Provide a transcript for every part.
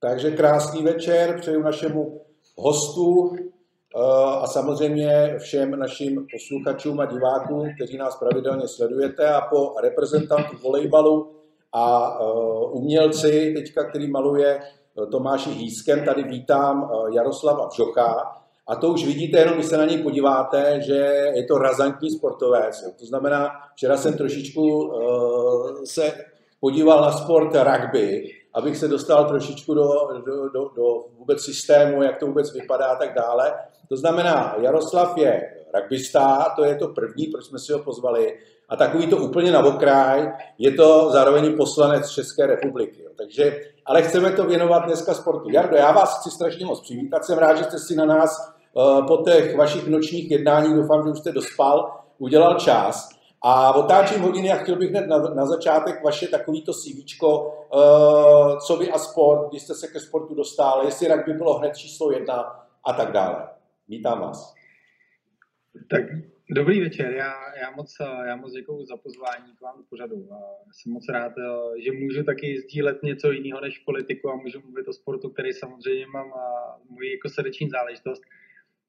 Takže krásný večer přeju našemu hostu eh, a samozřejmě všem našim posluchačům a divákům, kteří nás pravidelně sledujete a po reprezentantu volejbalu a eh, umělci, teďka, který maluje eh, Tomáši Hýskem, tady vítám Jaroslava Vžocha. A to už vidíte, jenom když se na něj podíváte, že je to razantní sportovec. To znamená, včera jsem trošičku se podíval na sport rugby abych se dostal trošičku do, do, do, do vůbec systému, jak to vůbec vypadá a tak dále. To znamená, Jaroslav je rugbysta, to je to první, proč jsme si ho pozvali, a takový to úplně na okraj, je to zároveň poslanec České republiky. Jo. Takže, ale chceme to věnovat dneska sportu. Jardo, já vás chci strašně moc přivítat, jsem rád, že jste si na nás uh, po těch vašich nočních jednáních, doufám, že už jste dospal, udělal čas. A otáčím hodiny a chtěl bych hned na, na začátek vaše takovýto CV, uh, co vy a sport, kdy jste se ke sportu dostal, jestli rugby bylo hned číslo jedna a tak dále. Vítám vás. Tak dobrý večer, já, já moc, já moc děkuji za pozvání k vám do pořadu. Jsem moc rád, eh, že můžu taky sdílet něco jiného než politiku a můžu mluvit o sportu, který samozřejmě mám můj jako srdeční záležitost.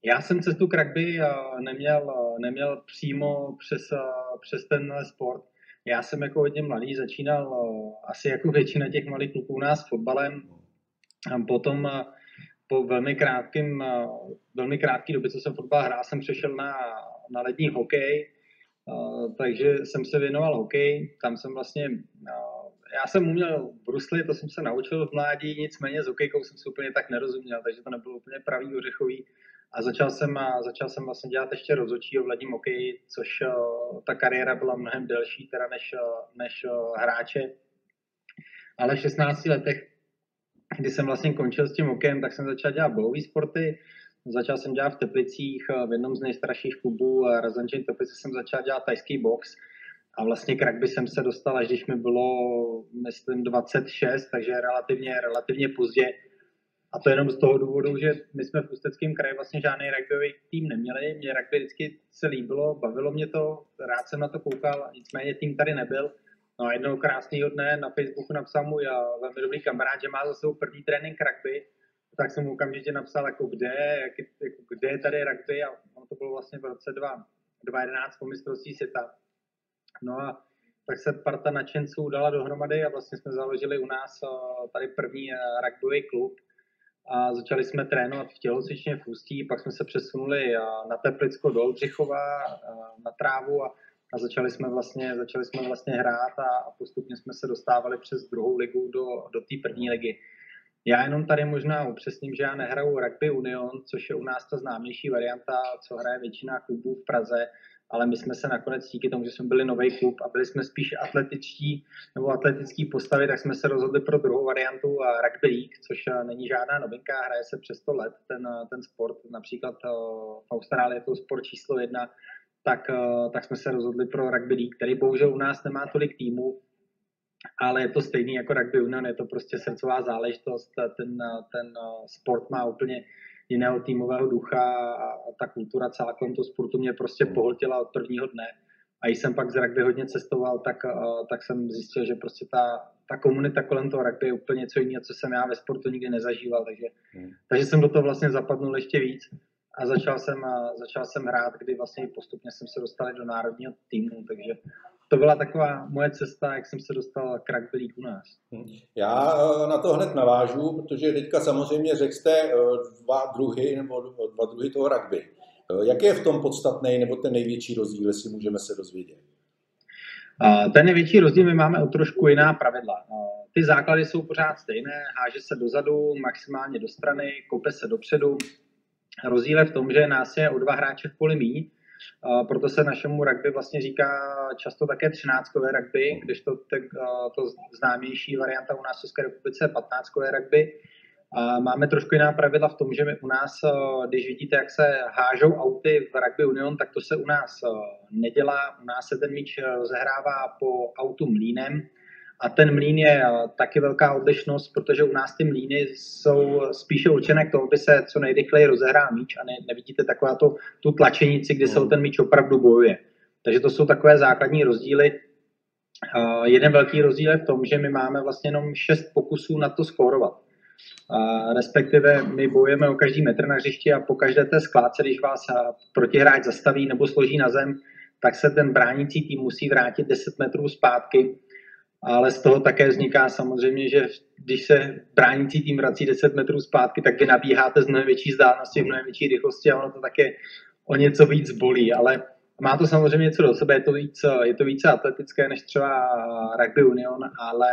Já jsem cestu k rugby eh, neměl, eh, neměl přímo přes, eh, přes ten sport. Já jsem jako hodně mladý začínal asi jako většina těch malých kluků u nás fotbalem. Potom po velmi krátkým, velmi krátký době, co jsem fotbal hrál, jsem přešel na, na lední hokej, takže jsem se věnoval hokej. Tam jsem vlastně, já jsem uměl bruslit, to jsem se naučil v mládí, nicméně s hokejkou jsem si úplně tak nerozuměl, takže to nebylo úplně pravý ořechový. A začal jsem, začal jsem vlastně dělat ještě rozhodčího v ledním hokeji, což uh, ta kariéra byla mnohem delší teda než, uh, než uh, hráče. Ale v 16 letech, kdy jsem vlastně končil s tím hokejem, tak jsem začal dělat bojové sporty. Začal jsem dělat v Teplicích, v jednom z nejstarších klubů Razančin Teplice jsem začal dělat tajský box. A vlastně k rugby jsem se dostal, až když mi bylo, myslím, 26, takže relativně, relativně pozdě a to jenom z toho důvodu, že my jsme v Ústeckém kraji vlastně žádný rugbyový tým neměli. Mě rugby vždycky se líbilo, bavilo mě to, rád jsem na to koukal, nicméně tým tady nebyl. No a jednoho krásného dne na Facebooku napsal můj velmi dobrý kamarád, že má za sebou první trénink rugby, tak jsem mu okamžitě napsal, jako kde, jak, jako kde je tady rugby a ono to bylo vlastně v roce 2011 po mistrovství světa. No a tak se parta nadšenců dala dohromady a vlastně jsme založili u nás tady první rugbyový klub, a začali jsme trénovat v tělocvičně v Ústí, pak jsme se přesunuli na Teplicko do Oldřichova, na trávu a, a začali jsme vlastně, začali jsme vlastně hrát a, a postupně jsme se dostávali přes druhou ligu do, do té první ligy. Já jenom tady možná upřesním, že já nehraju Rugby Union, což je u nás ta známější varianta, co hraje většina klubů v Praze, ale my jsme se nakonec díky tomu, že jsme byli nový klub a byli jsme spíš atletičtí nebo atletický postavy, tak jsme se rozhodli pro druhou variantu a Rugby League, což eh, není žádná novinka, hraje se přes 100 let ten, eh, ten sport, například eh, v Austrálii je to sport číslo jedna, tak, tak jsme se rozhodli pro Rugby League, který bohužel u nás nemá tolik týmů, ale je to stejný jako Rugby Union, je to prostě srdcová záležitost, ten, ten sport má úplně jiného týmového ducha a ta kultura celá kolem toho sportu mě prostě hmm. pohltila od prvního dne. A když jsem pak z rugby hodně cestoval, tak, tak jsem zjistil, že prostě ta, ta komunita kolem toho rugby je úplně něco jiného, co jsem já ve sportu nikdy nezažíval. Takže, hmm. takže jsem do toho vlastně zapadnul ještě víc a začal jsem, začal jsem hrát, kdy vlastně postupně jsem se dostal do národního týmu, takže to byla taková moje cesta, jak jsem se dostal k rugby u nás. Hm. Já eh, na to hned navážu, protože teďka samozřejmě řekl jste eh, dva druhy nebo dva druhy toho rugby. Eh, jaký je v tom podstatný nebo ten největší rozdíl, jestli můžeme se dozvědět? Ten největší rozdíl, my máme o trošku jiná pravidla. Ty základy jsou pořád stejné, háže se dozadu, maximálně do strany, kope se dopředu. Rozdíl je v tom, že nás je o dva hráče v poli míň, proto se našemu rugby vlastně říká často také 13 rugby, když to, to známější varianta u nás v České republice je 15 rugby. Máme trošku jiná pravidla v tom, že my u nás, když vidíte, jak se hážou auty v Rugby Union, tak to se u nás nedělá. U nás se ten míč rozehrává po autu mlínem A ten mlín je taky velká odlišnost, protože u nás ty mlíny jsou spíše určené k tomu, aby se co nejrychleji rozehrál míč a ne, nevidíte taková to, tu tlačenici, kdy se o ten míč opravdu bojuje. Takže to jsou takové základní rozdíly. Uh, jeden velký rozdíl je v tom, že my máme vlastně jenom šest pokusů na to skórovat. Uh, respektive my bojujeme o každý metr na hřišti a po každé té skládce, když vás protihráč zastaví nebo složí na zem, tak se ten bránící tým musí vrátit 10 metrů zpátky ale z toho také vzniká samozřejmě, že když se bránící tým vrací 10 metrů zpátky, tak vy nabíháte z mnohem větší vzdálenosti, v mnohem větší rychlosti a ono to také o něco víc bolí, ale má to samozřejmě něco do sebe, je to víc, je to více atletické než třeba rugby union, ale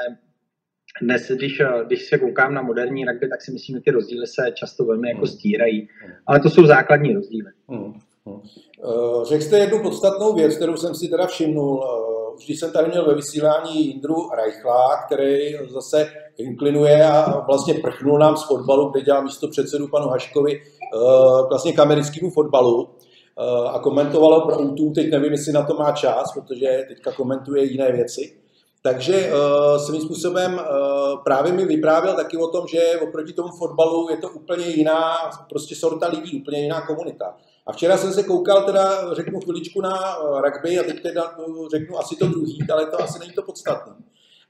dnes, když, když se koukám na moderní rugby, tak si myslím, že ty rozdíly se často velmi jako stírají. Ale to jsou základní rozdíly. Hmm. Hmm. Řekl jste jednu podstatnou věc, kterou jsem si teda všimnul vždy jsem tady měl ve vysílání Jindru Reichla, který zase inklinuje a vlastně prchnul nám z fotbalu, kde dělal místo předsedu panu Haškovi eh, vlastně k americkému fotbalu eh, a komentovalo pro U2, teď nevím, jestli na to má čas, protože teďka komentuje jiné věci. Takže uh, svým způsobem uh, právě mi vyprávěl taky o tom, že oproti tomu fotbalu je to úplně jiná, prostě sorta lidí, úplně jiná komunita. A včera jsem se koukal, teda řeknu chviličku na uh, rugby a teď teda uh, řeknu asi to druhý, ale to asi není to podstatné.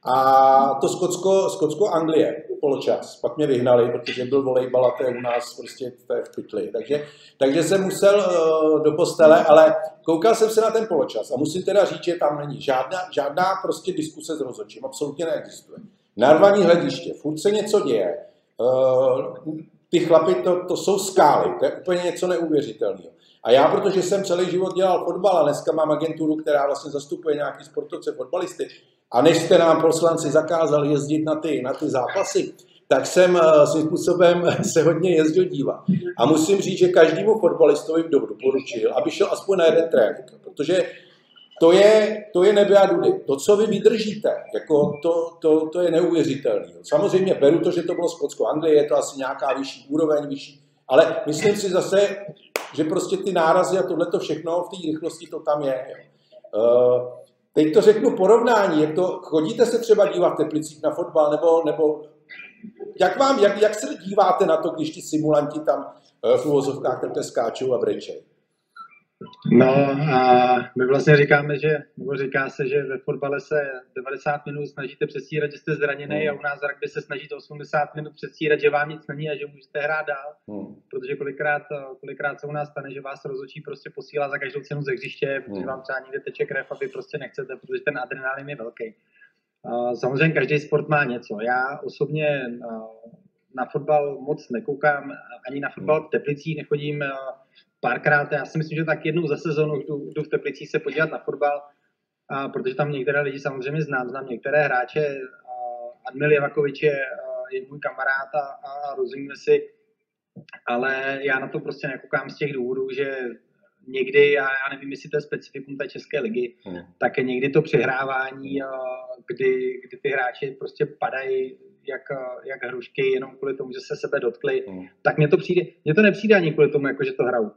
A to Skotsko, Skotsko Anglie, poločas. Pak mě vyhnali, protože byl volejbal a to je u nás prostě to je v pytli. Takže, takže jsem musel uh, do postele, ale koukal jsem se na ten poločas a musím teda říct, že tam není žádná, žádná prostě diskuse s rozhodčím, absolutně neexistuje. Narvaní hlediště, furt se něco děje. Ty chlapy, to, to jsou skály, to je úplně něco neuvěřitelného. A já, protože jsem celý život dělal fotbal a dneska mám agenturu, která vlastně zastupuje nějaký sportovce, fotbalisty, a než jste nám poslanci zakázali jezdit na ty, na ty zápasy, tak jsem uh, svým způsobem se hodně jezdil dívat. A musím říct, že každému fotbalistovi doporučil, aby šel aspoň na jeden trénink, protože to je, to je nebe a dudy. To, co vy vydržíte, jako to, to, to je neuvěřitelné. Samozřejmě beru to, že to bylo Skotsko Anglie, je to asi nějaká vyšší úroveň, vyšší, ale myslím si zase, že prostě ty nárazy a tohle to všechno v té rychlosti to tam je. Uh, teď to řeknu porovnání, jak to, chodíte se třeba dívat v Teplicích na fotbal, nebo, nebo jak, vám, jak, jak se díváte na to, když ti simulanti tam uh, v uvozovkách skáčou a brečejí? No a my vlastně říkáme, že, nebo říká se, že ve fotbale se 90 minut snažíte přestírat, že jste zraněný mm. a u nás rugby se snažíte 80 minut přestírat, že vám nic není a že můžete hrát dál. Mm. Protože kolikrát, kolikrát se u nás stane, že vás rozhodčí prostě posílá za každou cenu ze hřiště, mm. protože vám třeba někde teče krev a vy prostě nechcete, protože ten adrenalin je velký. Samozřejmě každý sport má něco. Já osobně na fotbal moc nekoukám, ani na fotbal v Teplicích nechodím párkrát, já si myslím, že tak jednou za sezonu jdu, jdu v Teplicích se podívat na fotbal, a protože tam některé lidi samozřejmě znám, znám některé hráče, Admil Javakovič je, je můj kamarád a, a rozumíme si, ale já na to prostě nekoukám z těch důvodů, že někdy, já, já nevím, jestli to je specifikum té České ligy, hmm. tak někdy to přehrávání, kdy, kdy ty hráči prostě padají jak, jak hrušky jenom kvůli tomu, že se sebe dotkli, hmm. tak mně to přijde, mně to nepřijde ani kvůli tomu, jako že to hrajou.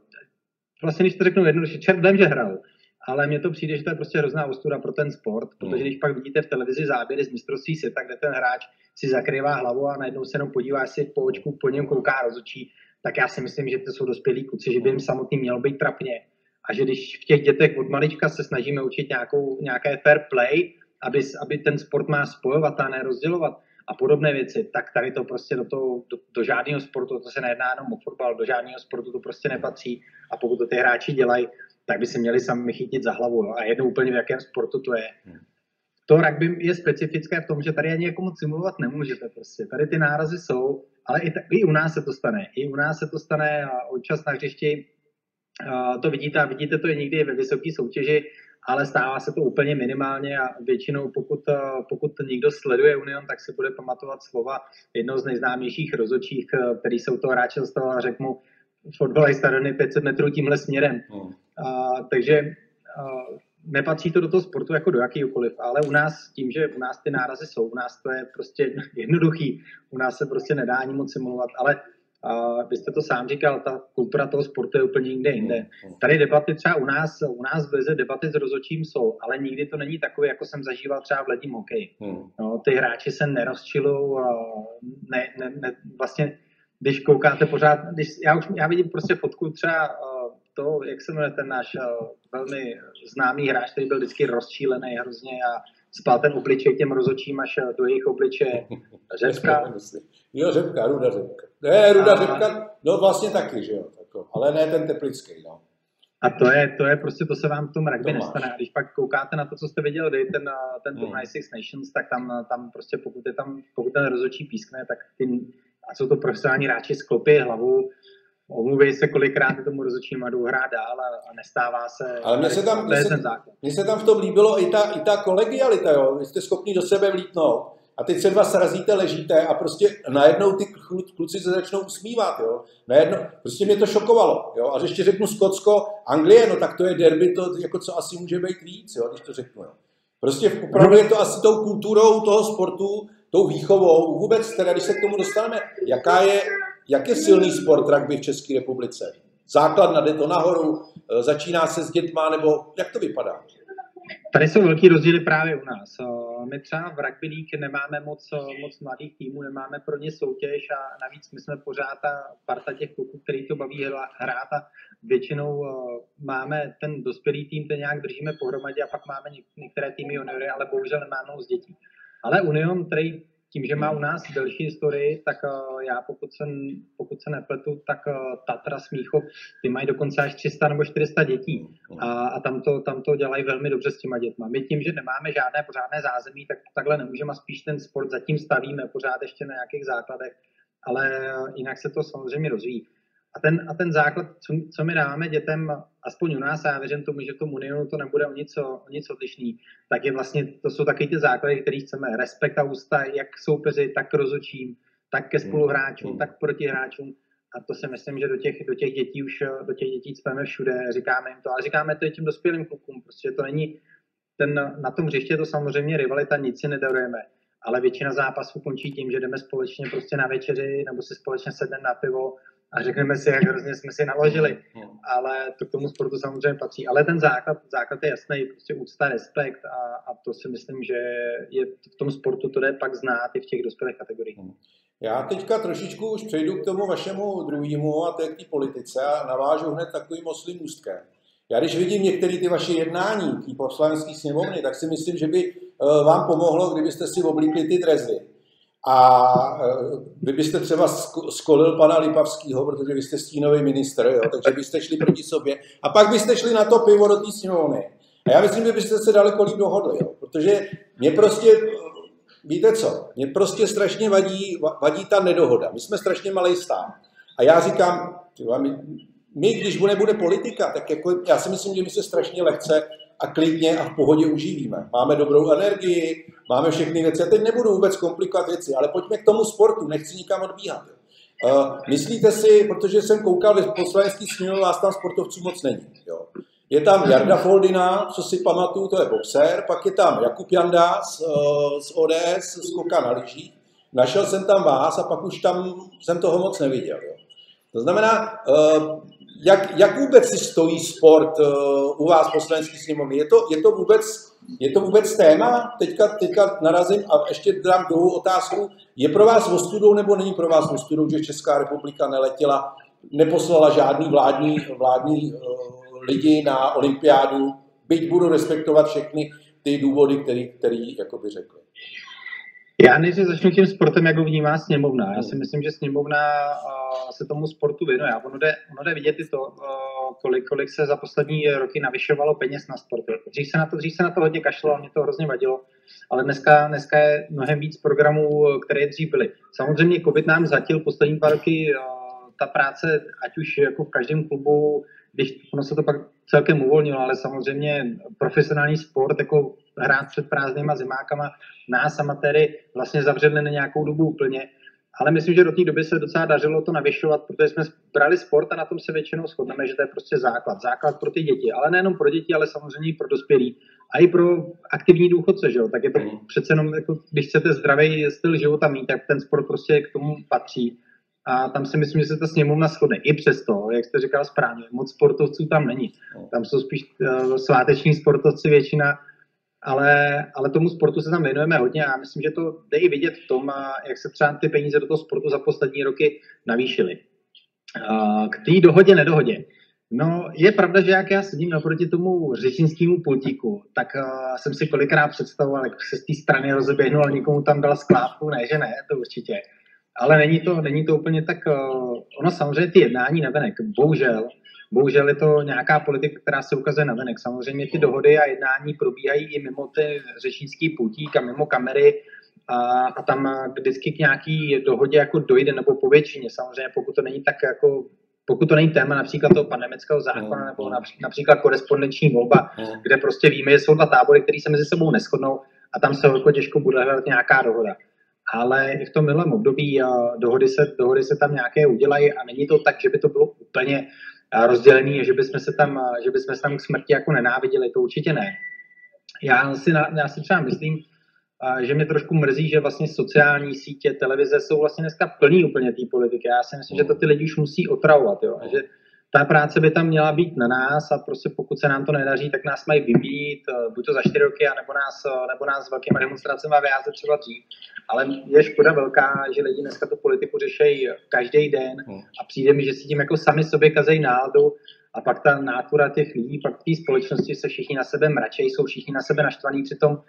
Vlastně, když to řeknu jednoduše, čert vím, že hrajou, ale mně to přijde, že to je prostě hrozná ostuda pro ten sport, protože hmm. když pak vidíte v televizi záběry z mistrovství světa, kde ten hráč si zakrývá hlavu a najednou se jenom podívá, si po očku po něm kouká rozočí, tak já si myslím, že to jsou dospělí kluci, že by jim samotný mělo být trapně. A že když v těch dětech od malička se snažíme učit nějakou, nějaké fair play, aby, aby ten sport má spojovat a ne rozdělovat, a podobné věci, tak tady to prostě do, toho, do, do žádného sportu, to se nejedná jenom o fotbal, do žádného sportu to prostě nepatří a pokud to ty hráči dělají, tak by se měli sami chytit za hlavu. Jo. A jedno úplně v jakém sportu to je. Hmm. To rugby je specifické v tom, že tady ani jako moc simulovat nemůžete prostě. Tady ty nárazy jsou, ale i, t- i u nás se to stane. I u nás se to stane a občas na hřišti to vidíte a vidíte to i někdy ve vysoké soutěži, ale stává se to úplně minimálně a většinou pokud, eh, pokud někdo sleduje Union, tak si bude pamatovat slova jednoho z nejznámějších rozočích, eh, který se u toho hráče dostal a řekl mu, fotbalista do 500 metrů tímhle směrem. Hmm. A, takže a, nepatří to do toho sportu jako do jakýkoliv, ale u nás tím, že u nás ty nárazy jsou, u nás to je prostě jednoduchý, u nás se prostě nedá ani moc simulovat, ale Uh, vy jste to sám říkal, ta kultura toho sportu je úplně jinde jinde. Tady debaty třeba u nás, u nás v Lize debaty s rozočím jsou, ale nikdy to není takové, jako jsem zažíval třeba v ledním hokeji. Hmm. No, ty hráči se nerozčilou, ne, ne, ne, vlastně když koukáte pořád, když, já už já vidím prostě fotku třeba uh, to, jak se jmenuje ten náš uh, velmi známý hráč, který byl vždycky rozčílený hrozně a spal ten obličej těm rozočím až do jejich obličeje. Řepka. Jo, Řepka, Ruda Řepka. Ne, Ruda a... Řepka, no vlastně taky, že jo, tako, ale ne ten teplický, no. A to je, to je prostě, to se vám v tom rugby nestane. Když pak koukáte na to, co jste viděli vy, ten, ten hmm. turnaj Six Nations, tak tam, tam prostě pokud, je tam, pokud ten rozočí pískne, tak ty, a jsou to profesionální hráči, sklopí hlavu, omluví se kolikrát tomu rozhodčím a jdou hrát dál a, a nestává se. Ale mně se, tam, mně, se, mně se tam v tom líbilo i ta, i ta kolegialita, jo. Vy jste schopni do sebe vlítnout a teď se dva srazíte, ležíte a prostě najednou ty kluci se začnou usmívat, jo. Najednou, prostě mě to šokovalo, jo. A ještě řeknu Skotsko, Anglie, no tak to je derby, to jako co asi může být víc, jo, když to řeknu, jo. Prostě opravdu je to asi tou kulturou toho sportu, tou výchovou, vůbec teda, když se k tomu dostaneme, jaká je, jak je silný sport rugby v České republice? Základna jde to nahoru, e, začíná se s dětma, nebo jak to vypadá? Tady jsou velký rozdíly právě u nás. E, my třeba v rugby league nemáme moc, e, moc mladých týmů, nemáme pro ně soutěž a navíc my jsme pořád ta parta těch kluků, který to baví hrát a většinou máme ten dospělý tým, ten nějak držíme pohromadě a pak máme některé týmy juniory, ale bohužel nemáme moc dětí. Ale Union, který tím, že má u nás delší historii, tak uh, já pokud se, pokud se nepletu, tak uh, Tatra Smíchov, ty mají dokonce až 300 nebo 400 dětí a, a tam, to, tam to dělají velmi dobře s těma dětma. My tím, že nemáme žádné pořádné zázemí, tak takhle nemůžeme a spíš ten sport zatím stavíme pořád ještě na nějakých základech, ale jinak se to samozřejmě rozvíjí. A ten, a ten základ, co, co my dáme dětem, aspoň u nás, a já věřím tomu, že tomu Unionu to nebude o nic, o nic odlišný, tak je vlastně, to jsou taky ty základy, které chceme. Respekt a ústa, jak soupeři, tak rozočím, tak ke spoluhráčům, mm. tak proti hráčům. A to si myslím, že do těch, do těch dětí už, do těch dětí cpeme všude, říkáme jim to, ale říkáme to i těm dospělým klukům, prostě to není, ten, na tom hřiště to samozřejmě rivalita, nic si nedarujeme, ale většina zápasů končí tím, že jdeme společně prostě na večeři nebo si společně sedneme na pivo a řekneme si, jak hrozně jsme si naložili. Hmm. Ale to k tomu sportu samozřejmě patří. Ale ten základ, základ je jasný, prostě úcta, respekt a, a to si myslím, že je v tom sportu to jde pak znát i v těch dospělých kategoriích. Hmm. Já teďka trošičku už přejdu k tomu vašemu druhému a to je k té politice a navážu hned takovým oslým ústkem. Já když vidím některé ty vaše jednání, ty poslanecké sněmovny, tak si myslím, že by eh, vám pomohlo, kdybyste si oblíkli ty drezy a e, vy byste třeba skolil pana Lipavského, protože vy jste stínový minister, jo, takže byste šli proti sobě. A pak byste šli na to pivo do té sněmovny. A já myslím, že byste se daleko líp dohodli, jo, protože mě prostě, víte co, mě prostě strašně vadí, vadí ta nedohoda. My jsme strašně malý stát. A já říkám, my, my, když bude, bude politika, tak jako, já si myslím, že my se strašně lehce a klidně a v pohodě uživíme. Máme dobrou energii, máme všechny věci. Já teď nebudu vůbec komplikovat věci, ale pojďme k tomu sportu, nechci nikam odbíhat. Uh, myslíte si, protože jsem koukal v poslanecký sněmu, vás tam sportovců moc není. Jo. Je tam Jarda Foldina, co si pamatuju, to je boxer, pak je tam Jakub Janda z, uh, z ODS, z Koka na lyžích. Našel jsem tam vás a pak už tam jsem toho moc neviděl. Jo. To znamená, uh, jak, jak vůbec si stojí sport uh, u vás v poslanecké sněmovny? Je to, je, to vůbec, je to vůbec téma? Teďka, teďka narazím a ještě dám druhou otázku. Je pro vás ostudou nebo není pro vás ostudou, že Česká republika neletěla, neposlala žádný vládní, vládní uh, lidi na olympiádu, byť budu respektovat všechny ty důvody, které který, by řekli. Já než začnu tím sportem, jak ho vnímá sněmovna. Já si myslím, že sněmovna uh, se tomu sportu věnuje. Ono jde, ono jde vidět i to, uh, kolik, kolik se za poslední roky navyšovalo peněz na sporty. Dřív se na to, dřív se na to hodně kašlo, mě to hrozně vadilo, ale dneska, dneska je mnohem víc programů, které dřív byly. Samozřejmě COVID nám zatil poslední dva roky uh, ta práce, ať už jako v každém klubu, když ono se to pak celkem uvolnilo, ale samozřejmě profesionální sport, jako hrát před prázdnýma zimákama, nás amatéry vlastně zavřeli na nějakou dobu úplně. Ale myslím, že do té doby se docela dařilo to navyšovat, protože jsme brali sport a na tom se většinou shodneme, že to je prostě základ. Základ pro ty děti, ale nejenom pro děti, ale samozřejmě i pro dospělí. A i pro aktivní důchodce, že jo? Tak je to mm. přece jenom, jako, když chcete zdravý styl života mít, tak ten sport prostě k tomu patří. A tam si myslím, že se ta sněmovna shodne. I přesto, jak jste říkal správně, moc sportovců tam není. No. Tam jsou spíš uh, sváteční sportovci většina, ale, ale tomu sportu se tam věnujeme hodně a myslím, že to jde i vidět v tom, jak se třeba ty peníze do toho sportu za poslední roky navýšily. K té dohodě, nedohodě. No, je pravda, že jak já sedím naproti tomu řečnickému pultíku, tak uh, jsem si kolikrát představoval, jak se z té strany rozeběhnul a někomu tam dal skládku, ne, že ne, to určitě. Ale není to, není to úplně tak, uh, ono samozřejmě ty jednání navenek, bohužel, bohužel je to nějaká politika, která se ukazuje navenek. Samozřejmě ty dohody a jednání probíhají i mimo ty řečnický pultík a mimo kamery a, a tam vždycky k nějaký dohodě jako dojde, nebo po většině samozřejmě, pokud to není tak jako pokud to není téma například toho pandemického zákona nebo například korespondenční volba, kde prostě víme, že jsou dva tábory, které se mezi sebou neschodnou a tam se jako těžko bude hledat nějaká dohoda. Ale i v tom minulém období dohody se, dohody se tam nějaké udělají a není to tak, že by to bylo úplně rozdělený, že bychom se tam, že bychom se tam k smrti jako nenáviděli, to určitě ne. Já si, já si třeba myslím, že mě trošku mrzí, že vlastně sociální sítě, televize jsou vlastně dneska plný úplně té politiky. Já si myslím, že to ty lidi už musí otravovat, jo? že ta práce by tam měla být na nás a prostě pokud se nám to nedaří, tak nás mají vybít, eh, buď to za čtyři roky, nebo nás, eh, nebo nás s velkýma demonstracemi vyjázet třeba dřív. Ale je škoda velká, že lidi dneska tu politiku řeší každý den a přijde mi, že si tím jako sami sobě kazejí náladu a pak ta nátura těch lidí, pak v té společnosti se všichni na sebe mračejí, jsou všichni na sebe naštvaní, přitom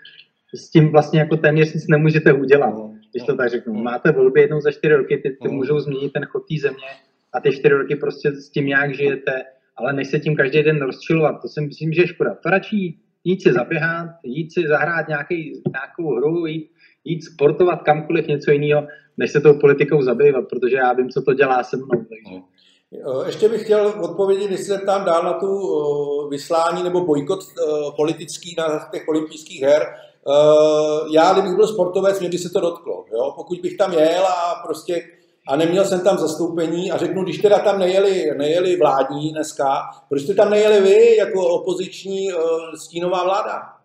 s tím vlastně jako téměř nic nemůžete udělat, když to tak řeknu. Máte volby jednou za čtyři roky, ty, ty můžou změnit ten chod té země a ty čtyři roky prostě s tím nějak žijete, ale než se tím každý den rozčilovat, to si myslím, že je škoda. To radši jít si zaběhat, jít si zahrát nějaký, nějakou hru, jít, jít sportovat kamkoliv něco jiného, než se tou politikou zabývat, protože já vím, co to dělá se mnou. Takže. Eh, ještě bych chtěl odpovědět, jestli se tam dál na tu eh, vyslání nebo bojkot eh, politický na těch olympijských her. Já, kdybych byl sportovec, mě by se to dotklo. Jo? Pokud bych tam jel a prostě a neměl jsem tam zastoupení a řeknu, když teda tam nejeli, nejeli vládní dneska, proč jste tam nejeli vy jako opoziční stínová vláda?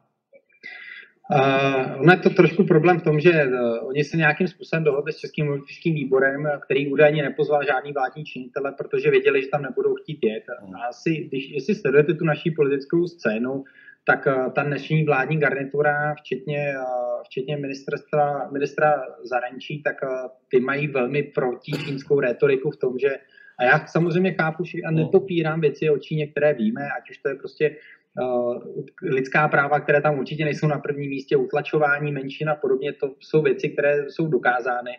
Uh, ono je to trošku problém v tom, že uh, oni se nějakým způsobem dohodli s Českým olympijským výborem, který údajně nepozval žádný vládní činitele, protože věděli, že tam nebudou chtít jet. Hmm. A asi, když, jestli sledujete tu naší politickou scénu, tak uh, ta dnešní vládní garnitura, včetně, uh, včetně ministerstva, ministra zahraničí, tak uh, ty mají velmi protičínskou retoriku v tom, že a já samozřejmě chápu a nepopírám věci o Číně, které víme, ať už to je prostě Eh, lidská práva, které tam určitě nejsou na prvním místě, utlačování menšin a podobně, to jsou věci, které jsou dokázány.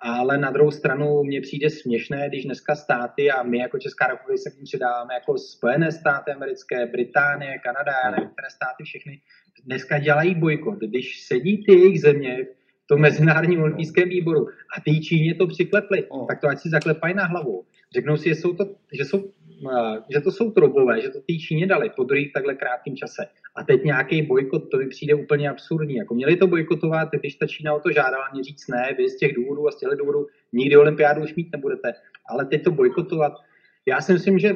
Ale na druhou stranu mně přijde směšné, když dneska státy a my jako Česká republika se k ní přidáváme jako Spojené státy americké, Británie, Kanada, já nevím, které státy všechny, dneska dělají bojkot. Když sedí ty jejich země v tom Mezinárodním olympijském výboru a ty Číně to přiklepli, tak to ať si zaklepají na hlavu. Řeknou si, že jsou to, že jsou že to jsou trobové, že to té Číně dali po druhých takhle krátkém čase. A teď nějaký bojkot, to mi přijde úplně absurdní. Jako měli to bojkotovat, když ta Čína o to žádala, mě říct ne, vy z těch důvodů a z těch důvodů nikdy olympiádu už mít nebudete. Ale teď to bojkotovat. Já si myslím, že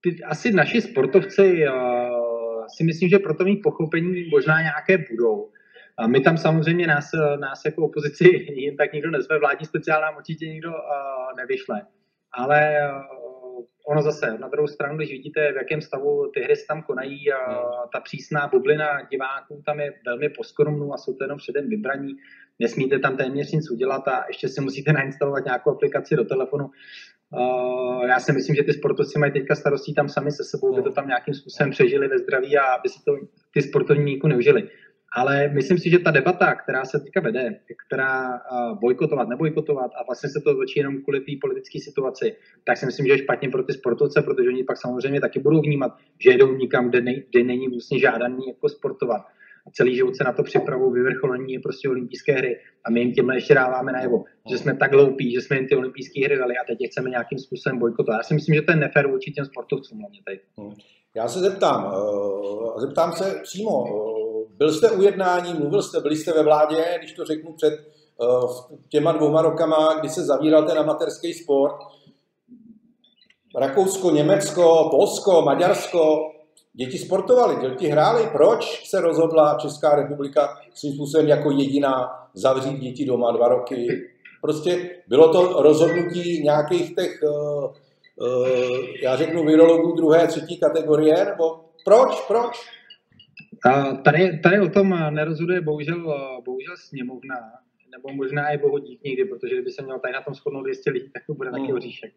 ty, asi naši sportovci uh, si myslím, že pro to mít pochopení možná nějaké budou. A my tam samozřejmě nás, nás jako opozici jen tak nikdo nezve, vládní speciál nám určitě nikdo uh, nevyšle. Ale uh, ono zase, na druhou stranu, když vidíte, v jakém stavu ty hry se tam konají a no. ta přísná bublina diváků tam je velmi poskorumnou a jsou to jenom předem vybraní, nesmíte tam téměř nic udělat a ještě si musíte nainstalovat nějakou aplikaci do telefonu. Uh, já si myslím, že ty sportovci mají teďka starostí tam sami se sebou, no. by to tam nějakým způsobem přežili ve zdraví a aby si to ty sportovníků neužili. Ale myslím si, že ta debata, která se teďka vede, která bojkotovat, nebojkotovat a vlastně se to točí jenom kvůli té politické situaci, tak si myslím, že je špatně pro ty sportovce, protože oni pak samozřejmě taky budou vnímat, že jedou nikam, kde, nej, kde není vlastně žádaný jako sportovat. A celý život se na to připravují, vyvrcholení je prostě olympijské hry. A my jim tímhle ještě dáváme najevo, že jsme tak hloupí, že jsme jim ty olympijské hry dali a teď je chceme nějakým způsobem bojkotovat. Já si myslím, že to je nefér vůči těm sportovcům hlavně tady. Hmm. Já se zeptám, uh, zeptám se přímo, uh, byl jste u jednání, mluvil jste, byli jste ve vládě, když to řeknu před uh, těma dvouma rokama, kdy se zavíral ten amatérský sport. Rakousko, Německo, Polsko, Maďarsko, děti sportovali, děti hráli. Proč se rozhodla Česká republika svým způsobem jako jediná zavřít děti doma dva roky? Prostě bylo to rozhodnutí nějakých těch, uh, uh, já řeknu, virologů druhé, třetí kategorie, nebo proč, proč? Tady, tady o tom nerozhoduje bohužel, bohužel sněmovna, nebo možná i bohu dík někdy, protože kdyby se měl tady na tom shodnout 200 lidí, tak to bude taky mm. oříšek.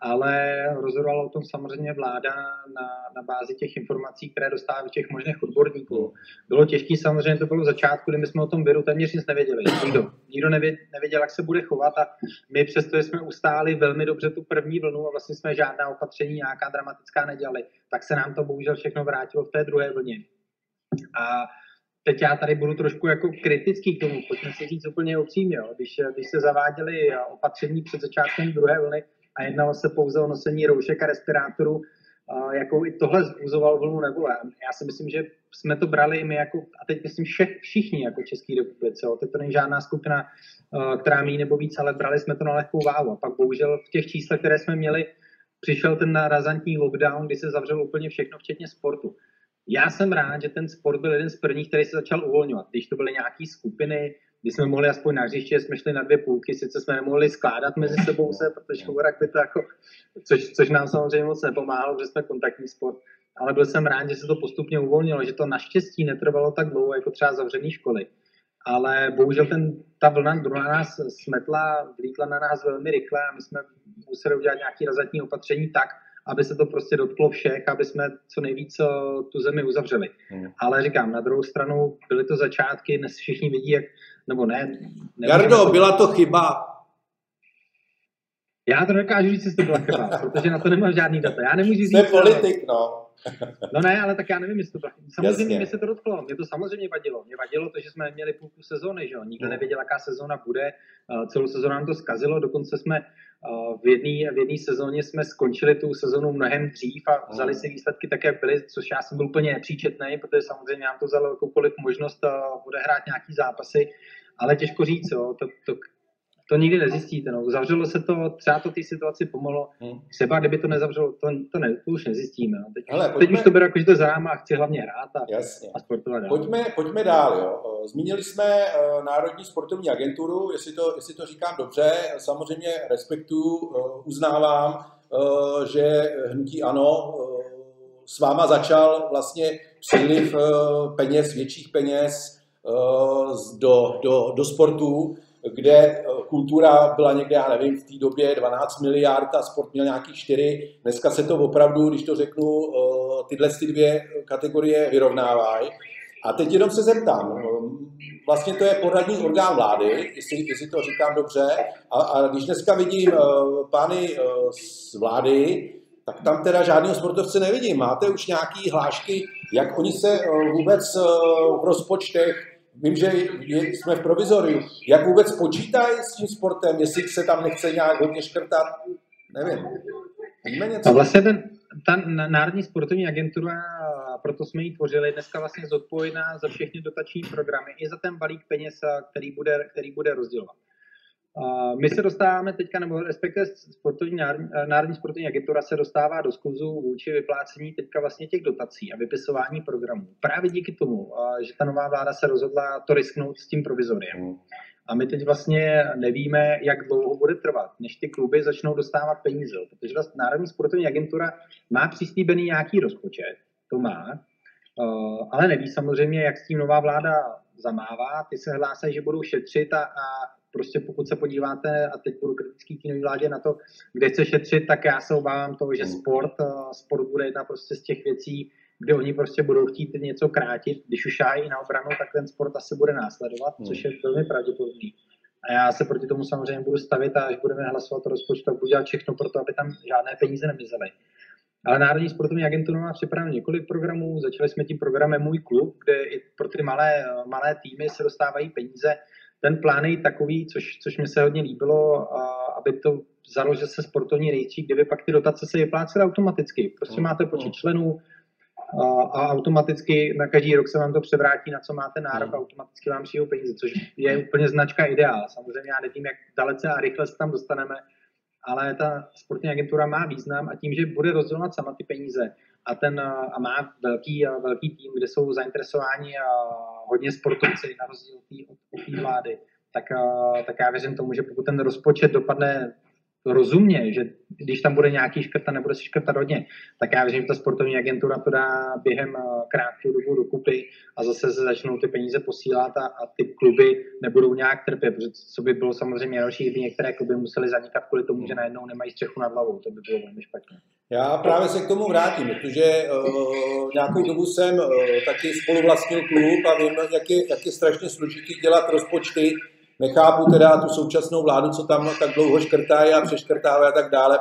Ale rozhodovala o tom samozřejmě vláda na, na bázi těch informací, které dostávají těch možných odborníků. Mm. Bylo těžké samozřejmě, to bylo v začátku, kdy my jsme o tom viru téměř nic nevěděli. Nikdo. Nikdo nevěděl, jak se bude chovat a my přesto jsme ustáli velmi dobře tu první vlnu a vlastně jsme žádná opatření nějaká dramatická nedělali, tak se nám to bohužel všechno vrátilo v té druhé vlně. A teď já tady budu trošku jako kritický k tomu, pojďme si říct úplně upřímně, jo. Když, když se zaváděly opatření před začátkem druhé vlny a jednalo se pouze o nosení roušek a respirátorů, jako i tohle zbuzoval vlnu nevole. Já si myslím, že jsme to brali my jako, a teď myslím všech, všichni jako Český republice, to není žádná skupina, která mí nebo víc, ale brali jsme to na lehkou váhu. A pak bohužel v těch číslech, které jsme měli, přišel ten razantní lockdown, kdy se zavřelo úplně všechno, včetně sportu. Já jsem rád, že ten sport byl jeden z prvních, který se začal uvolňovat. Když to byly nějaké skupiny, kdy jsme mohli aspoň na hřiště, jsme šli na dvě půlky, sice jsme nemohli skládat mezi sebou se, protože hovorak by to jako, což, což nám samozřejmě moc nepomáhalo, že jsme kontaktní sport, ale byl jsem rád, že se to postupně uvolnilo, že to naštěstí netrvalo tak dlouho, jako třeba zavřené školy. Ale bohužel ten, ta vlna druhá nás smetla, vlítla na nás velmi rychle a my jsme museli udělat nějaké razantní opatření tak, aby se to prostě dotklo všech, aby jsme co nejvíc eh, tu zemi uzavřeli. Hmm. Ale říkám, na druhou stranu byly to začátky, dnes všichni vidí, jak, nebo ne. Jardo, byla to chyba. Já to nedokážu říct, jestli to byla chyba, protože na to nemám žádný data. Já nemůžu říct. Jste politik, no. No ne, ale tak já nevím, jestli to. Samozřejmě mě se to dotklo, mě to samozřejmě vadilo. Mě vadilo to, že jsme měli půlku sezóny, že jo? Nikdo hmm. nevěděl, jaká sezóna bude. Eh, celou sezónu nám to zkazilo, dokonce jsme v jedné v jedný sezóně jsme skončili tu sezonu mnohem dřív a vzali si výsledky tak, jak byly, což já jsem byl úplně nepříčetný, protože samozřejmě nám to vzalo jakoukoliv možnost odehrát nějaký zápasy, ale těžko říct, jo, to, to, to nikdy nezjistíte. No. Zavřelo se to, třeba to té situaci pomohlo. Hmm. Třeba kdyby to nezavřelo, to, to, ne, to už nezjistíme. No. Teď, Hele, pojďme... teď už to beru jako, že to zadám a chci hlavně hrát a, Jasně. a sportovat dál. Pojďme, pojďme dál. Jo. Zmínili jsme uh, Národní sportovní agenturu, jestli to, jestli to říkám dobře. Samozřejmě respektuju, uh, uznávám, že hnutí ANO s váma začal vlastně příliv peněz, větších peněz do, do, do sportu kde eh, kultura byla někde, já nevím, v té době 12 miliard a sport měl nějaký 4. Dneska se to opravdu, když to řeknu, eh, tyhle ty dvě kategorie vyrovnávají. A teď jenom se zeptám, eh, vlastně to je poradní orgán vlády, jestli, jestli to říkám dobře, a, a když dneska vidím pány z vlády, tak tam teda žádného sportovce nevidím. Máte už nějaké hlášky, jak oni se vůbec v rozpočtech vím, že jsme v provizoriu. Jak vůbec počítají s tím sportem, jestli se tam nechce nějak hodně škrtat? Nevím. Víme něco? A vlastně ten, ta Národní sportovní agentura, proto jsme ji tvořili, dneska vlastně zodpovědná za všechny dotační programy i za ten balík peněz, který bude, který bude rozdělovat. My se dostáváme teďka, nebo respektive sportovní, Národní sportovní agentura se dostává do skluzu vůči vyplácení teďka vlastně těch dotací a vypisování programů. Právě díky tomu, že ta nová vláda se rozhodla to risknout s tím provizoriem. Hmm. A my teď vlastně nevíme, jak dlouho bude trvat, než ty kluby začnou dostávat peníze. Protože vlastně Národní sportovní agentura má přislíbený nějaký rozpočet, to má, ale neví samozřejmě, jak s tím nová vláda zamává. Ty se hlásají, že budou šetřit a, a prostě pokud se podíváte, a teď budu kritický k vládě na to, kde chce šetřit, tak já se obávám toho, že sport, eh, sport bude jedna prostě z těch věcí, kde oni prostě budou chtít něco krátit. Když už šájí na obranu, tak ten sport asi bude následovat, což je velmi pravděpodobný. A já se proti tomu samozřejmě budu stavit a až budeme hlasovat o rozpočtu, tak budu dělat všechno pro to, aby tam žádné peníze nemizely. Ale Národní sportovní agentura má připraveno několik programů. Začali jsme tím programem Můj klub, kde i pro ty malé, malé týmy se dostávají peníze ten plán je takový, což, což mi se hodně líbilo, a aby to založil se sportovní rejstřík, kde by pak ty dotace se vyplácely automaticky. Prostě mm. máte počet mm. členů a, a automaticky na každý rok se vám to převrátí, na co máte nárok, mm. automaticky vám přijdou peníze, což je úplně značka ideál. Samozřejmě já nevím, jak dalece a rychle se tam dostaneme, ale ta sportní agentura má význam a tím, že bude rozdělovat sama ty peníze a, ten, a má velký, velký tým, kde jsou zainteresováni hodně sportovci na rozdíl od té vlády, tak, tak já věřím tomu, že pokud ten rozpočet dopadne rozumně, že když tam bude nějaký škrt a nebude si škrtat hodně, tak já věřím, že ta sportovní agentura to dá během eh, krátkou dobu dokupy a zase se začnou ty peníze posílat a, a ty kluby nebudou nějak trpět, protože co by bylo samozřejmě další, kdyby některé kluby museli zanikat kvůli tomu, že najednou nemají střechu nad hlavou, to by bylo velmi špatně. Já právě se k tomu vrátím, protože uh, nějakou dobu jsem uh, taky spoluvlastnil klub a vím, jak je, jak je strašně složitý dělat rozpočty Nechápu teda tu současnou vládu, co tam tak dlouho škrtá a přeškrtává a tak dále.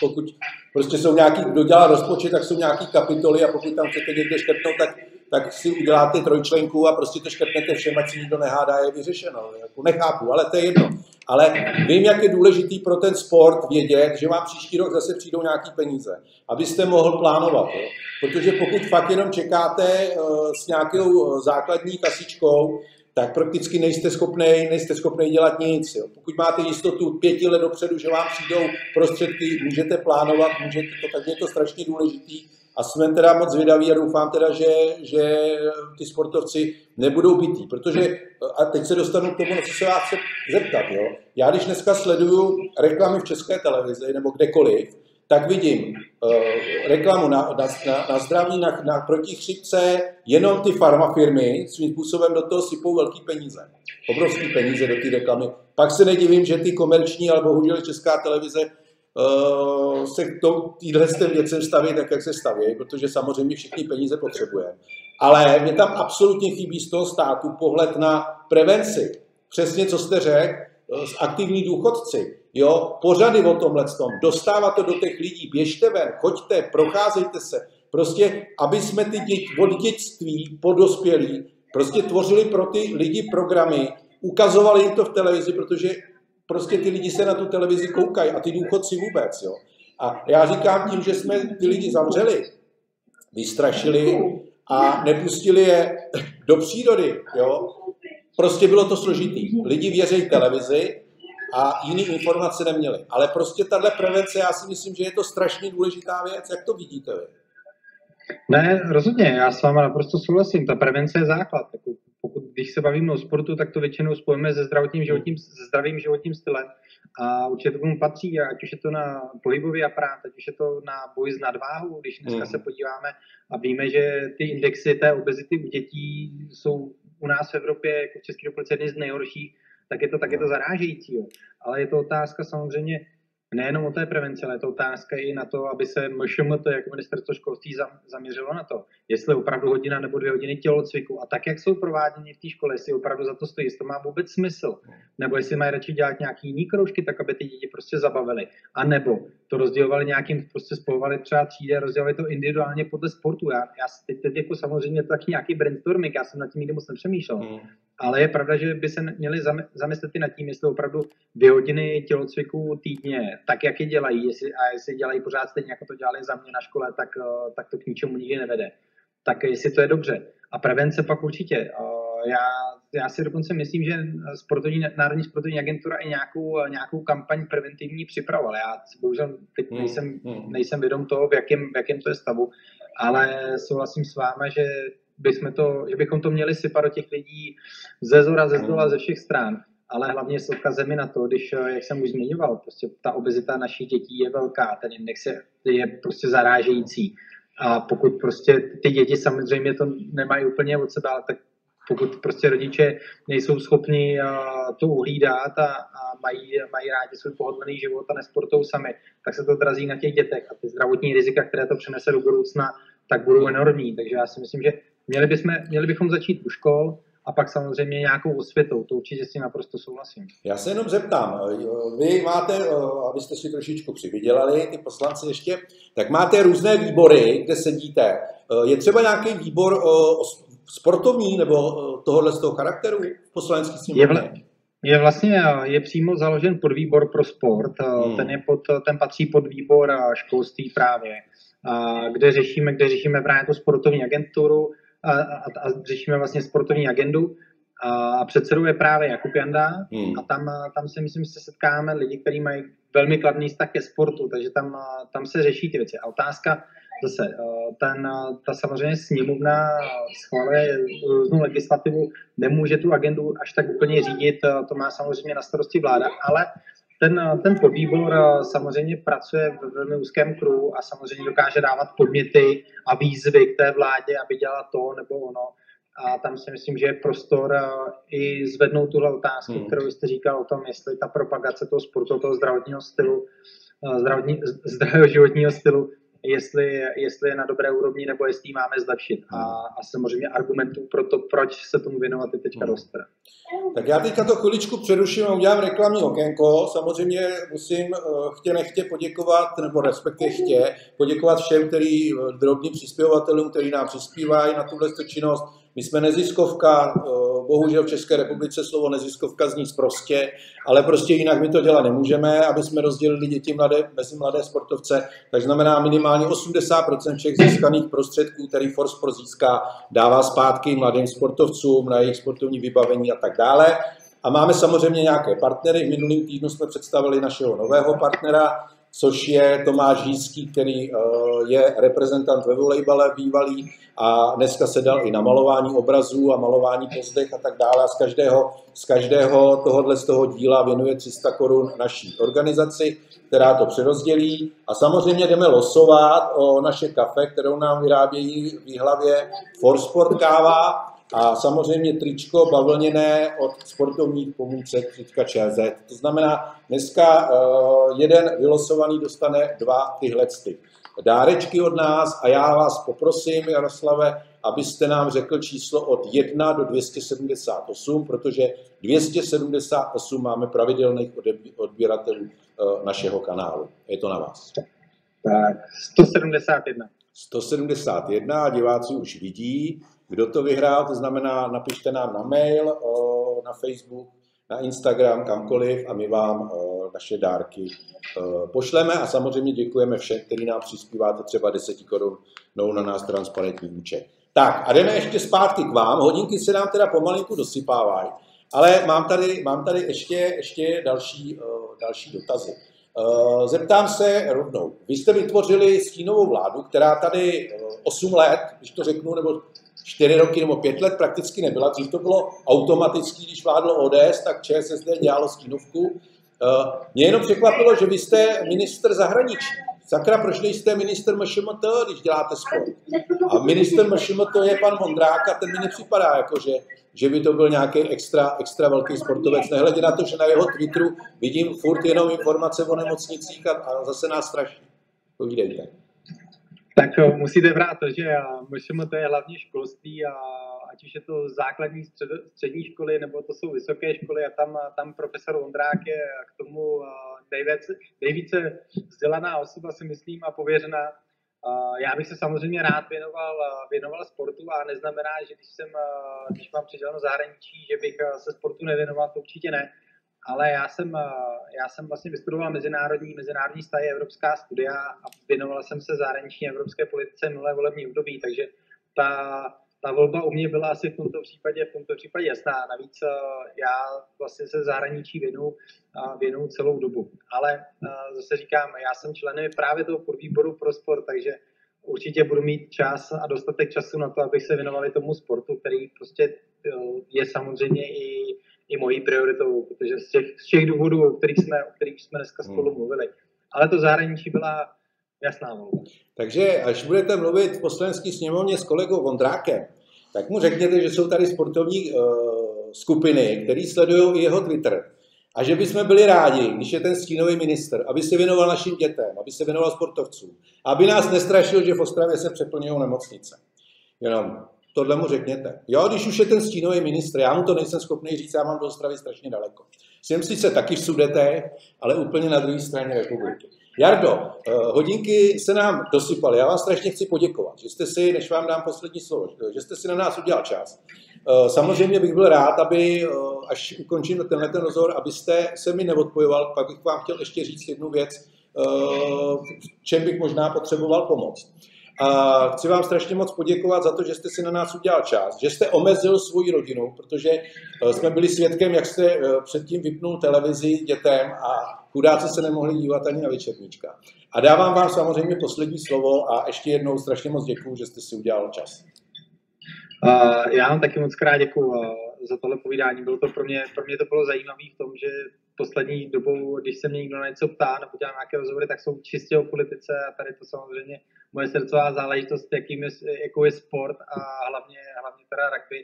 Pokud prostě jsou nějaký, kdo dělá rozpočet, tak jsou nějaký kapitoly a pokud tam chcete někde škrtnout, tak, tak si uděláte trojčlenku a prostě to škrtnete všem, ať si nikdo nehádá, je vyřešeno. Jako nechápu, ale to je jedno. Ale vím, jak je důležitý pro ten sport vědět, že vám příští rok zase přijdou nějaký peníze, abyste mohl plánovat. Jo? Protože pokud fakt jenom čekáte uh, s nějakou uh, základní kasičkou, tak prakticky nejste schopný, nejste schopný dělat nic. Jo. Pokud máte jistotu pěti let dopředu, že vám přijdou prostředky, můžete plánovat, můžete to, takže je to strašně důležitý. A jsme teda moc zvědaví a doufám teda, že, že ty sportovci nebudou bytí, protože, a teď se dostanu k tomu, na co se vás chci zeptat, jo. Já když dneska sleduju reklamy v české televizi nebo kdekoliv, tak vidím uh, reklamu na, na, na, na zdraví, na, na protichřipce, jenom ty farmafirmy svým způsobem do toho sypou velký peníze. Obrovský peníze do té reklamy. Pak se nedivím, že ty komerční, ale bohužel česká televize uh, se k téhle věcem staví tak, jak se staví, protože samozřejmě všichni peníze potřebujeme. Ale mě tam absolutně chybí z toho státu pohled na prevenci. Přesně, co jste řekl, s aktivní důchodci. Jo, pořady o tomhle tom, dostávat to do těch lidí, běžte ven, choďte, procházejte se. Prostě, aby jsme ty děti od dětství po dospělí prostě tvořili pro ty lidi programy, ukazovali jim to v televizi, protože prostě ty lidi se na tu televizi koukají a ty důchodci vůbec. Jo. A já říkám tím, že jsme ty lidi zavřeli, vystrašili a nepustili je do přírody. Jo. Prostě bylo to složitý. Lidi věří televizi, a jiné informace neměli. Ale prostě tahle prevence, já si myslím, že je to strašně důležitá věc. Jak to vidíte vy? Ne, rozhodně, já s váma naprosto souhlasím. Ta prevence je základ. Pokud, když se bavíme o sportu, tak to většinou spojíme se zdravotním životním, se zdravým životním stylem. A určitě to tomu patří, ať už je to na pohybový aparát, ať už je to na boj s nadváhou, když dneska mm. se podíváme a víme, že ty indexy té obezity u dětí jsou u nás v Evropě, jako v České republice, jedny z nejhorších tak je to, tak je to no. zarážející. Jo. Ale je to otázka samozřejmě nejenom o té prevenci, ale je to otázka i na to, aby se MŠMT jako ministerstvo školství zaměřilo na to, jestli opravdu hodina nebo dvě hodiny tělocviku a tak, jak jsou prováděni v té škole, jestli opravdu za to stojí, jestli to má vůbec smysl, nebo jestli mají radši dělat nějaký jiný kroužky, tak aby ty děti prostě zabavili, a nebo to rozdělovali nějakým, prostě spojovali třeba třídy a rozdělovali to individuálně podle sportu. Já, já teď, teď jako samozřejmě to taky nějaký brainstorming, já jsem nad tím nikdy moc nepřemýšlel, hmm. Ale je pravda, že by se měli zamyslet i nad tím, jestli opravdu dvě hodiny tělocviku týdně, tak jak je dělají, jestli, a jestli dělají pořád stejně, jako to dělali za mě na škole, tak, eh, tak to k ničemu nikdy nevede. Tak jestli to je dobře. A prevence pak určitě. Eh, já, já si dokonce myslím, že sportovní, Národní sportovní agentura i nějakou, nějakou kampaň preventivní připravovala. Já bohužel teď hmm, nejsem, hmm. nejsem vědom toho, v jakém, v jakém to je stavu, ale souhlasím s váma, že bychom to, že bychom to měli sypat do těch lidí ze zora, ze zdola, ze všech stran ale hlavně s odkazemi na to, když, eh, jak jsem už zmiňoval, prostě ta obezita našich dětí je velká, ten index je, je prostě zarážející. A pokud prostě ty děti samozřejmě to nemají úplně od sebe, ale tak pokud prostě rodiče nejsou schopni uh, to uhlídat a, a mají, mají rádi svůj pohodlný život a nesportou sami, tak se to drazí na těch dětech a ty zdravotní rizika, které to přenese do budoucna, tak budou enormní. Takže já si myslím, že měli, bychom, měli bychom začít u škol, a pak samozřejmě nějakou osvětou. To určitě si naprosto souhlasím. Já se jenom zeptám, vy máte, abyste si trošičku přivydělali, ty poslanci ještě, tak máte různé výbory, kde sedíte. Je třeba nějaký výbor sportovní nebo tohohle z toho charakteru v poslanecký sněmovně? Je, je vlastně je přímo založen podvýbor pro sport. Hmm. Ten, je pod, ten patří pod výbor školství právě, kde řešíme, kde řešíme právě tu sportovní agenturu, a, a, a řešíme vlastně sportovní agendu. A předsedou je právě Jakub Janda hmm. a tam, tam si myslím, že se setkáme lidi, kteří mají velmi kladný vztah ke sportu, takže tam, tam se řeší ty věci. A otázka, zase, ten, ta samozřejmě sněmovna schvaluje různou legislativu, nemůže tu agendu až tak úplně řídit, to má samozřejmě na starosti vláda, ale ten, ten podvýbor samozřejmě pracuje v velmi úzkém kruhu a samozřejmě dokáže dávat podměty a výzvy k té vládě, aby dělala to nebo ono a tam si myslím, že je prostor eh, i zvednout tuhle otázku, hmm. kterou jste říkal o tom, jestli ta propagace toho sportu, toho zdravotního stylu, eh, zdravotní, zdravého životního stylu, jestli, jestli je na dobré úrovni, nebo jestli ji máme zlepšit. A, hmm. a samozřejmě argumentů pro to, proč se tomu věnovat je teďka hmm. dost. Tak já teďka to chviličku přeruším a udělám reklamní okénko. Samozřejmě musím eh, chtě nechtě poděkovat, nebo respektive chtě poděkovat všem, který drobným přispěvatelům, který nám přispívají na tuhle činnost my jsme neziskovka, eh, bohužel v České republice slovo neziskovka zní prostě, ale prostě jinak my to dělat nemůžeme, aby jsme rozdělili děti mladé, mezi mladé sportovce, tak znamená minimálně 80% všech získaných prostředků, který Force Pro získá, dává zpátky mladým sportovcům na jejich sportovní vybavení a tak dále. A máme samozřejmě nějaké partnery. V minulým týdnu jsme představili našeho nového partnera, což je Tomáš Hýský, který eh, je reprezentant ve volejbale bývalý a dneska se dal i na malování obrazů a malování pozdech a tak dále. A z každého, z každého tohohle z toho díla věnuje 300 korun naší organizaci, která to přerozdělí. A samozřejmě jdeme losovat o naše kafe, kterou nám vyrábějí v výhlavě Forsport káva, a samozřejmě tričko bavlněné od sportovních pomůcek.cz. To znamená, dneska uh, jeden vylosovaný dostane dva tyhle ty dárečky od nás a já vás poprosím, Jaroslave, abyste nám řekl číslo od 1 do 278, protože 278 máme pravidelných odběratelů uh, našeho kanálu. Je to na vás. Tak, 171. 171 a diváci už vidí, kdo to vyhrál, to znamená, napište nám na mail, na Facebook, na Instagram, kamkoliv a my vám naše dárky pošleme a samozřejmě děkujeme všem, kteří nám přispíváte třeba 10 korun na nás transparentní účet. Tak a jdeme ještě zpátky k vám. Hodinky se nám teda pomalinku dosypávají, ale mám tady, mám tady ještě, ještě další, další dotazy. Zeptám se rovnou. Vy jste vytvořili stínovou vládu, která tady 8 let, když to řeknu, nebo čtyři roky nebo pět let prakticky nebyla. Dřív to bylo automaticky, když vládlo ODS, tak ČSSD dělalo stínovku. Eh, mě jenom překvapilo, že vy jste minister zahraničí. Sakra, proč nejste minister MŠMT, když děláte sport? A minister MŠMT je pan Vondrák a ten mi nepřipadá, jako že, že by to byl nějaký extra, extra velký sportovec. Nehledě na to, že na jeho Twitteru vidím furt jenom informace o nemocnicích a, a zase nás straší. Povídejte. Tak musíte brát to, že MŠMT je hlavně školství a ať už je to základní střed, střední školy, nebo to jsou vysoké školy a tam, tam profesor Ondrák je k tomu nejvíce, nejvíce vzdělaná osoba, si myslím, a pověřená. Já bych se samozřejmě rád věnoval, věnoval sportu a neznamená, že když, jsem, když mám přiděleno zahraničí, že bych se sportu nevěnoval, to určitě ne ale já jsem, eh, já jsem vlastně vystudoval mezinárodní, mezinárodní stavy evropská studia a věnoval jsem se zahraniční evropské politice minulé volební období, takže ta, ta volba u mě byla asi v tomto případě, v tomto případě jasná. Navíc eh, já vlastně se zahraničí věnu, věnu celou dobu. Ale eh, zase říkám, já jsem členem právě toho podvýboru pro sport, takže určitě budu mít čas a dostatek času na to, abych se věnovali tomu sportu, který prostě je samozřejmě i i mojí prioritou, protože z těch, z těch důvodů, o kterých jsme, o kterých jsme dneska hmm. spolu mluvili. Ale to zahraničí byla jasná volba. Takže až budete mluvit v poslanecké sněmovně s kolegou Vondrákem, tak mu řekněte, že jsou tady sportovní uh, skupiny, které sledují i jeho Twitter. A že bychom byli rádi, když je ten stínový minister, aby se věnoval našim dětem, aby se věnoval sportovcům, aby nás nestrašil, že v Ostravě se přeplňují nemocnice. Jenom tohle mu řekněte. Jo, když už je ten stínový ministr, já mu to nejsem schopný říct, já mám do Ostravy strašně daleko. Jsem sice taky v Sudetech, ale úplně na druhé straně republiky. Jardo, eh, hodinky se nám dosypaly. Já vám strašně chci poděkovat, že jste si, než vám dám poslední slovo, že jste si na nás udělal čas. Eh, samozřejmě bych byl rád, aby, eh, až ukončím tenhle ten rozhovor, abyste se mi neodpojoval, pak bych vám chtěl ještě říct jednu věc, v čem bych možná potřeboval pomoc. A chci vám strašně moc poděkovat za to, že jste si na nás udělal čas, že jste omezil svoji rodinu, protože eh, jsme byli svědkem, jak jste eh, předtím vypnul televizi dětem a chudáci se nemohli dívat ani na večerníčka. A dávám vám samozřejmě poslední slovo a ještě jednou strašně moc děkuju, že jste si udělal čas. Uh, já vám taky moc krát děkuju za tohle povídání. Bylo to pro mě, pro mě to bylo zajímavé v tom, že poslední dobou, když se mě někdo na něco ptá nebo dělá nějaké rozhovory, tak jsou čistě o politice a tady to samozřejmě moje srdcová záležitost, jakým je, jakou je sport a hlavně, hlavně teda rugby,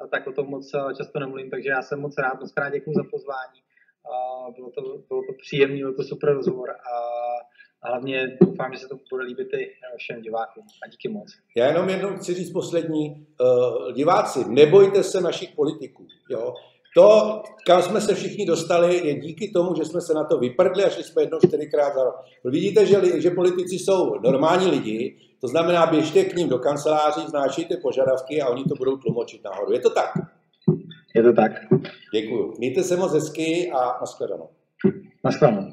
a tak o tom moc často nemluvím, takže já jsem moc rád, moc krát děkuji za pozvání. A bylo, to, bylo to příjemný, bylo to super rozhovor a, a hlavně doufám, že se to bude líbit i všem divákům. A díky moc. Já jenom jednou chci říct poslední. Uh, diváci, nebojte se našich politiků. Jo? To, kam jsme se všichni dostali, je díky tomu, že jsme se na to vyprdli a šli jsme jednou čtyřikrát za rok. Vidíte, že, že politici jsou normální lidi, to znamená, běžte k ním do kanceláří, znášejte požadavky a oni to budou tlumočit nahoru. Je to tak? Je to tak. Děkuju. Mějte se moc hezky a nashledanou. Nashledanou.